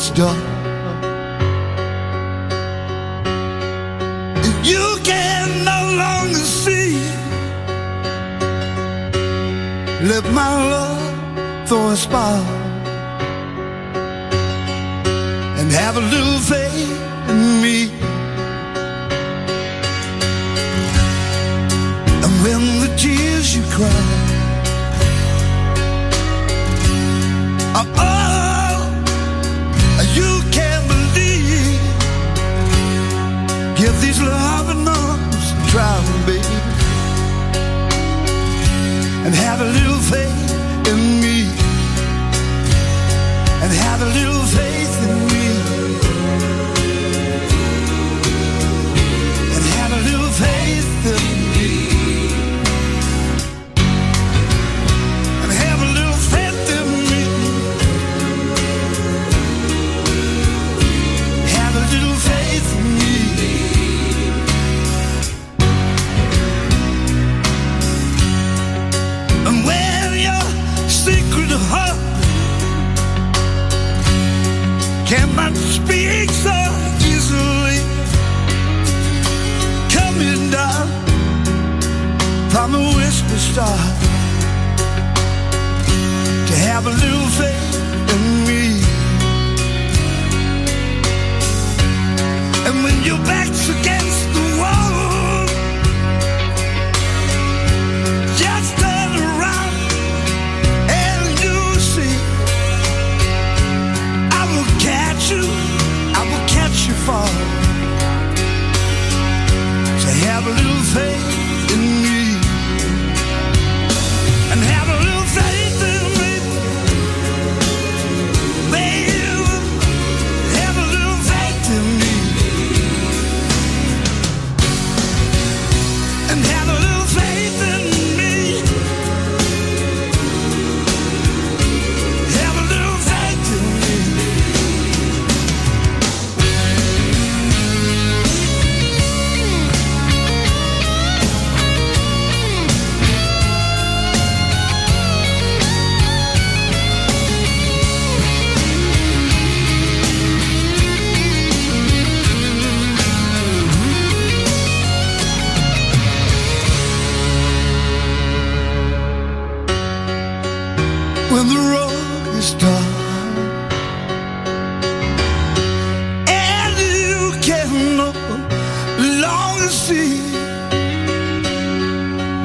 has done. If you can no longer see, let my love throw a smile and have a little faith in me. And when the tears you cry.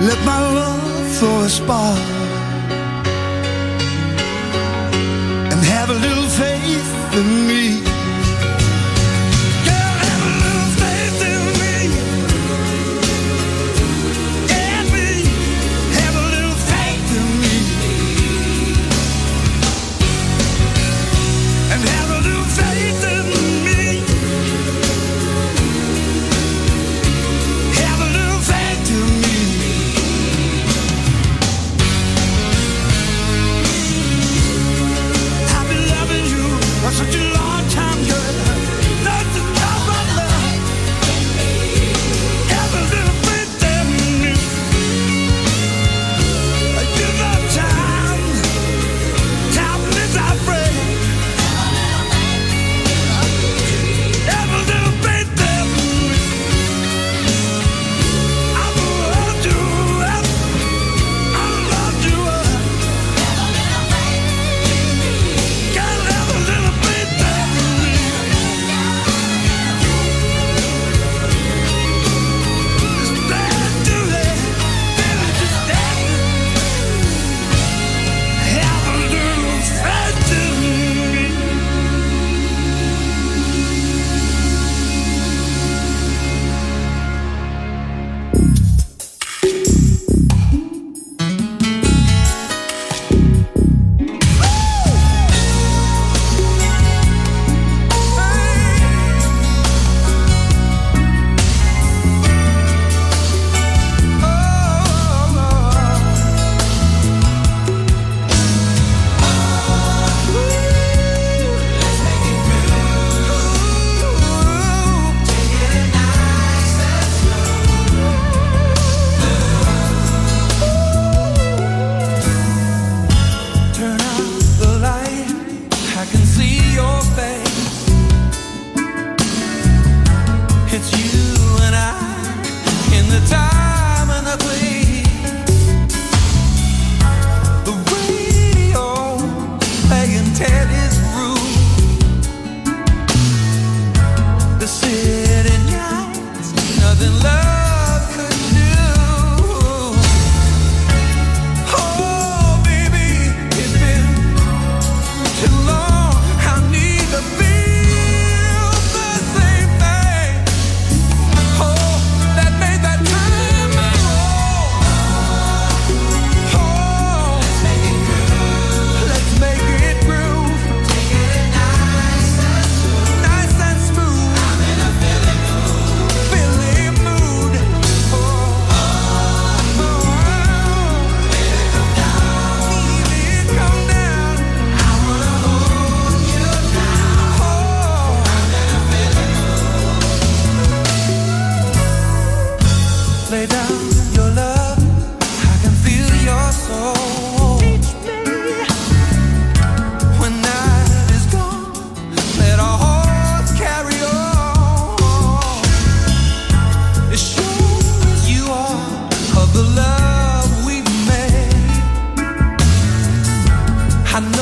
Let my love throw a spark.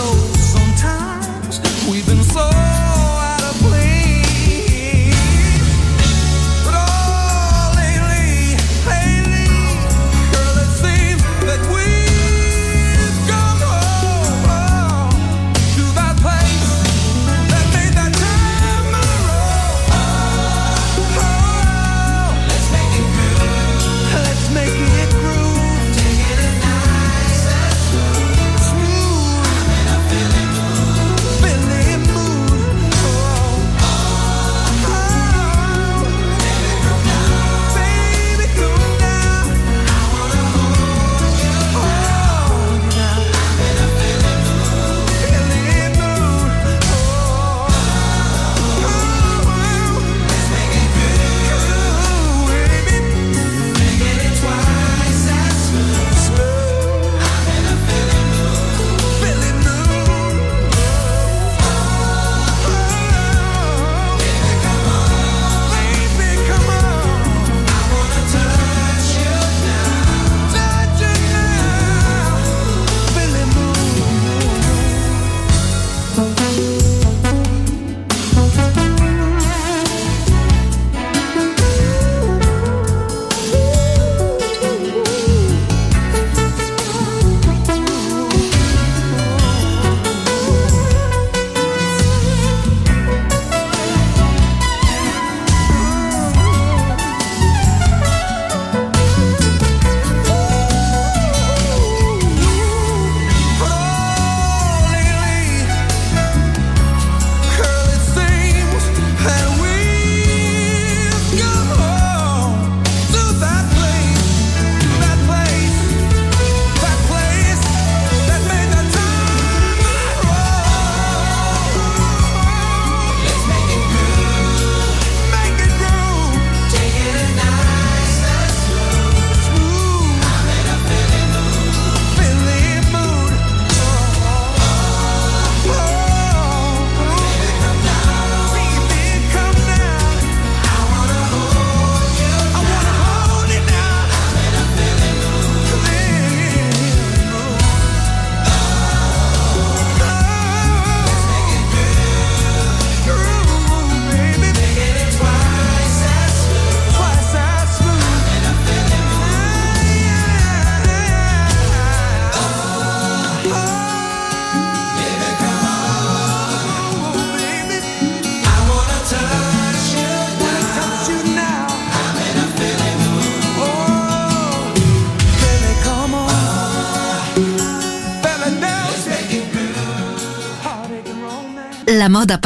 know sometimes we've been so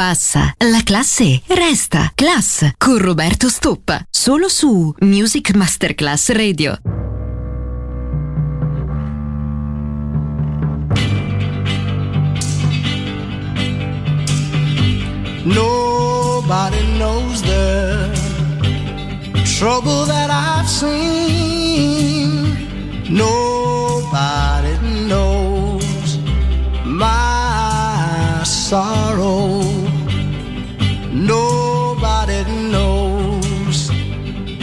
passa, la classe resta. Class con Roberto Stoppa. Solo su Music Masterclass Radio. Nobody knows the trouble that I've seen. Nobody knows my sorrow.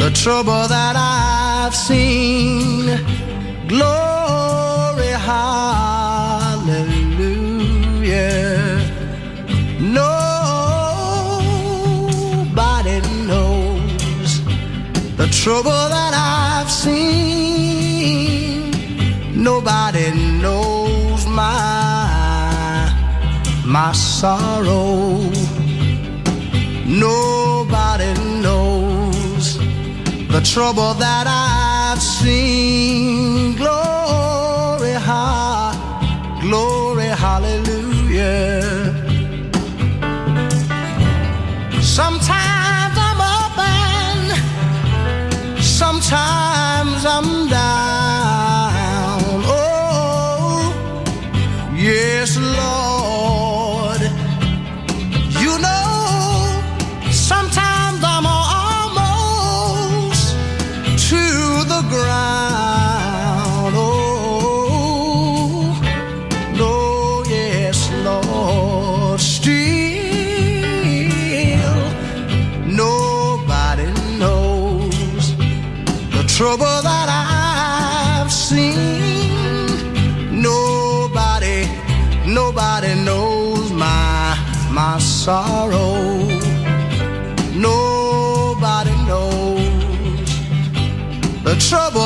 The trouble that I've seen. Glory, hallelujah. Nobody knows the trouble that I've seen. Nobody knows my my sorrow. Nobody trouble that I've seen. Glory, ha, glory, hallelujah. Sometimes I'm and sometimes trouble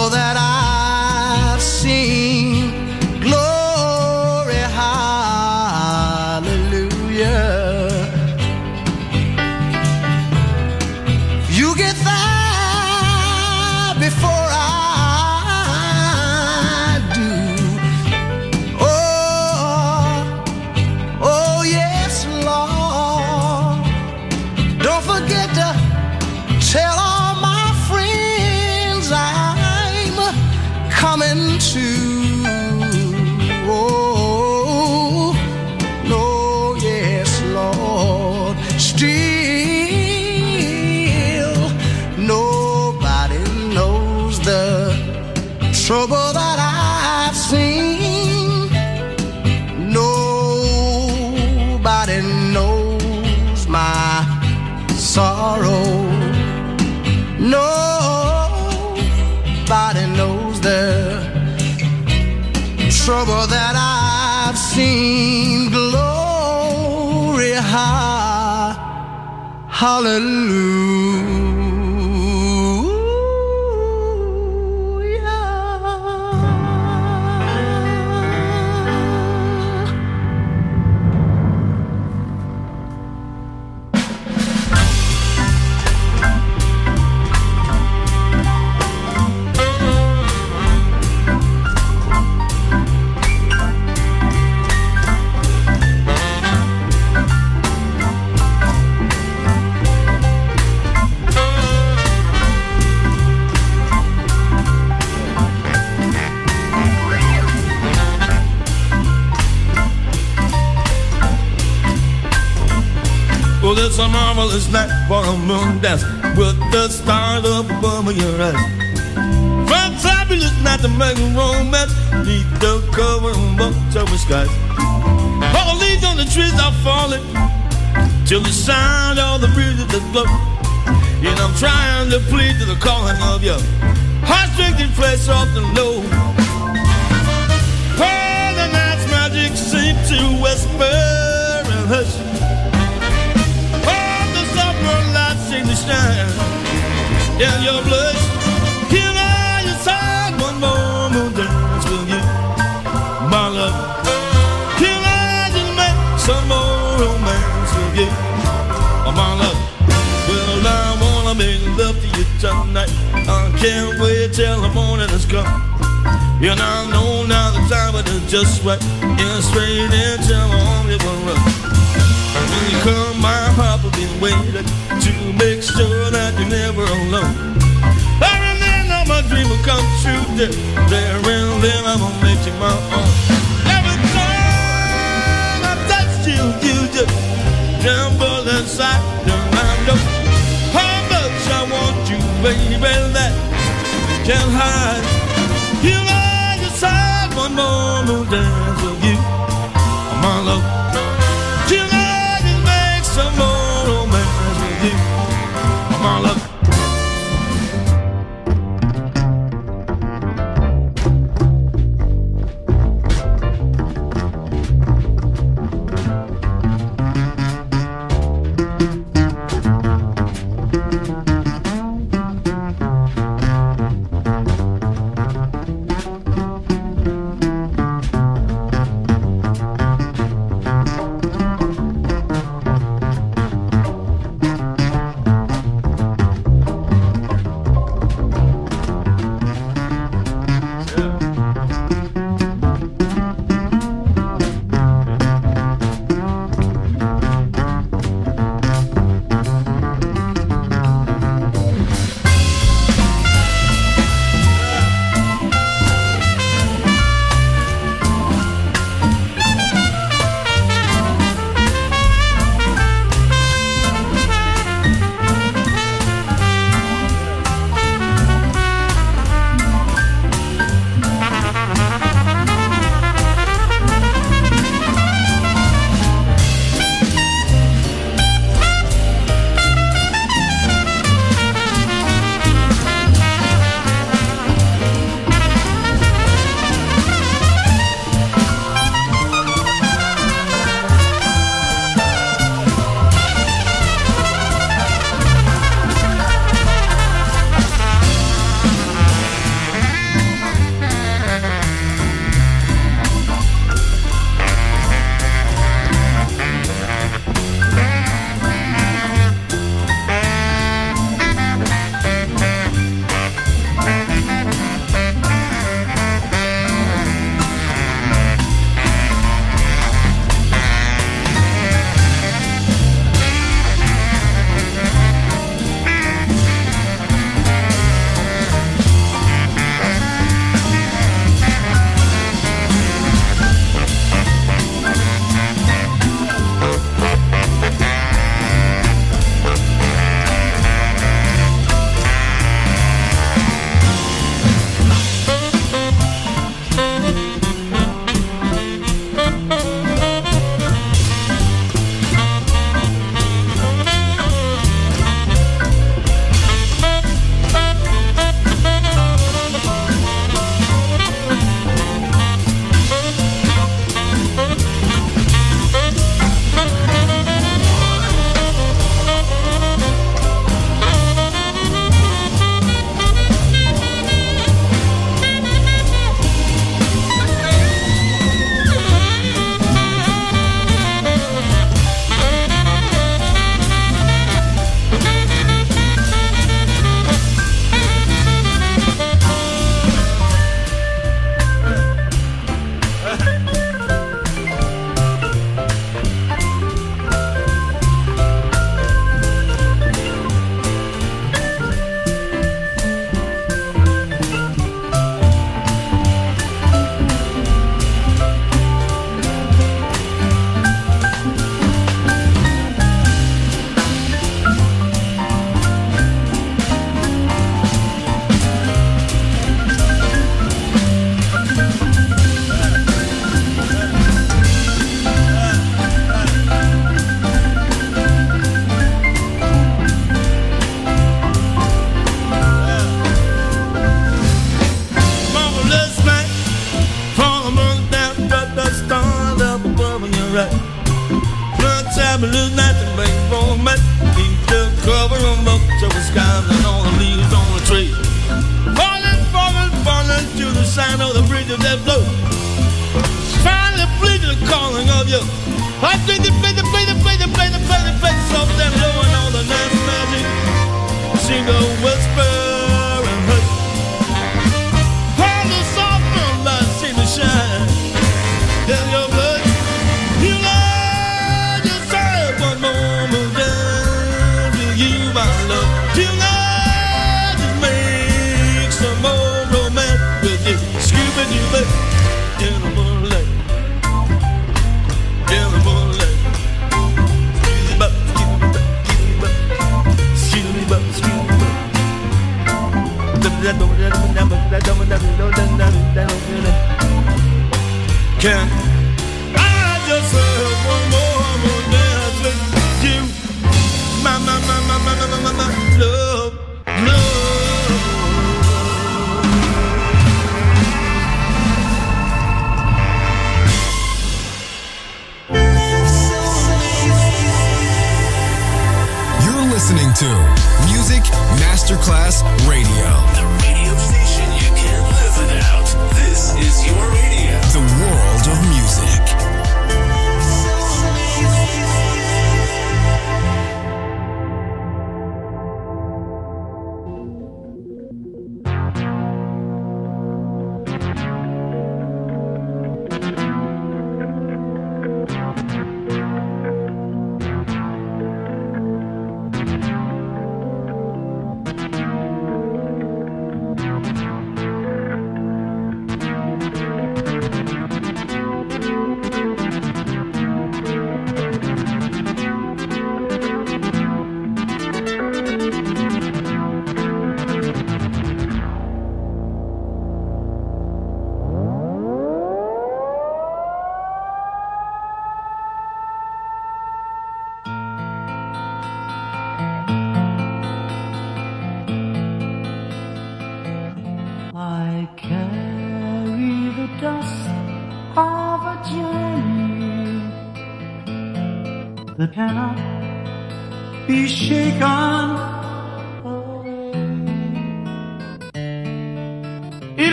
a dance with the stars above your eyes. From fabulous night to make romance neath the cover of October skies. All the leaves on the trees are falling till the sound of the breezes that blow. And I'm trying to plead to the calling of your heartstrings and flesh soft and low. Oh, the night's magic seems to whisper and hush. To shine in your blush. Can I decide one more moon dance with you, my love? Can I just make some more romance with you, oh, my love? Well, I wanna make love to you tonight. I can't wait till the morning has come. And I know now the time but it's just right. And straight into my arms it will run. When you come, my heart will be waiting to make sure that you're never alone. I remember my dream will come true. There, there and then I'm gonna make you my own. Every time I touch you, you just tremble inside. I know how much I want you, baby. That can't hide. You I decide one more moon dance with you, my love. Till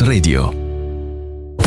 Radio.